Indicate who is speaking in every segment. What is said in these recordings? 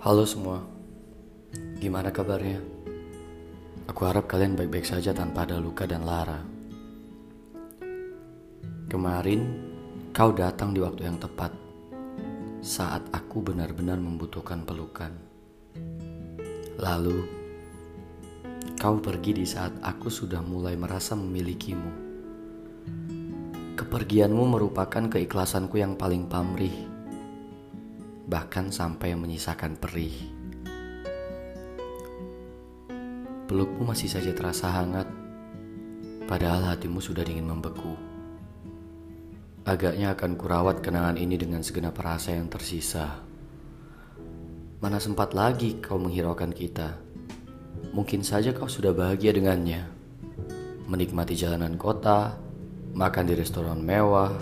Speaker 1: Halo semua, gimana kabarnya? Aku harap kalian baik-baik saja tanpa ada luka dan lara. Kemarin, kau datang di waktu yang tepat saat aku benar-benar membutuhkan pelukan. Lalu, kau pergi di saat aku sudah mulai merasa memilikimu. Kepergianmu merupakan keikhlasanku yang paling pamrih bahkan sampai menyisakan perih. Pelukmu masih saja terasa hangat, padahal hatimu sudah dingin membeku. Agaknya akan kurawat kenangan ini dengan segenap rasa yang tersisa. Mana sempat lagi kau menghiraukan kita? Mungkin saja kau sudah bahagia dengannya. Menikmati jalanan kota, makan di restoran mewah,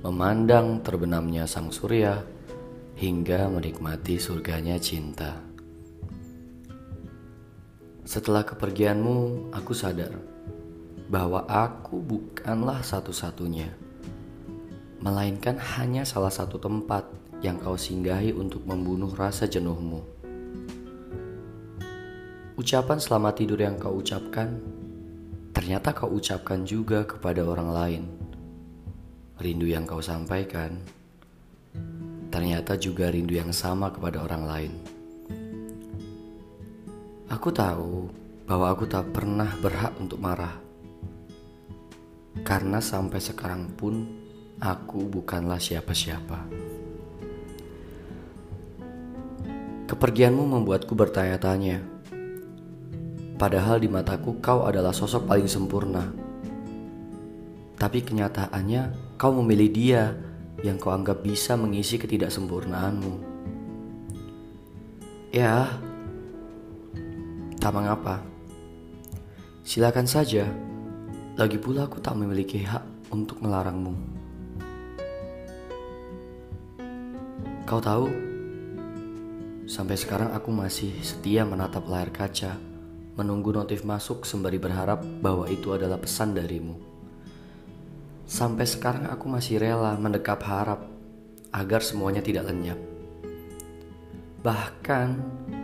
Speaker 1: memandang terbenamnya sang surya, hingga menikmati surganya cinta. Setelah kepergianmu, aku sadar bahwa aku bukanlah satu-satunya, melainkan hanya salah satu tempat yang kau singgahi untuk membunuh rasa jenuhmu. Ucapan selamat tidur yang kau ucapkan, ternyata kau ucapkan juga kepada orang lain. Rindu yang kau sampaikan ternyata juga rindu yang sama kepada orang lain. Aku tahu bahwa aku tak pernah berhak untuk marah, karena sampai sekarang pun aku bukanlah siapa-siapa. Kepergianmu membuatku bertanya-tanya, padahal di mataku kau adalah sosok paling sempurna. Tapi kenyataannya, kau memilih dia yang kau anggap bisa mengisi ketidaksempurnaanmu. Ya, tak mengapa. Silakan saja. Lagi pula aku tak memiliki hak untuk melarangmu. Kau tahu, sampai sekarang aku masih setia menatap layar kaca, menunggu notif masuk sembari berharap bahwa itu adalah pesan darimu. Sampai sekarang aku masih rela mendekap harap agar semuanya tidak lenyap. Bahkan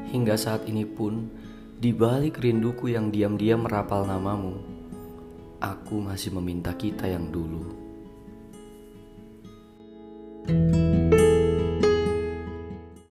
Speaker 1: hingga saat ini pun, di balik rinduku yang diam-diam merapal namamu, aku masih meminta kita yang dulu.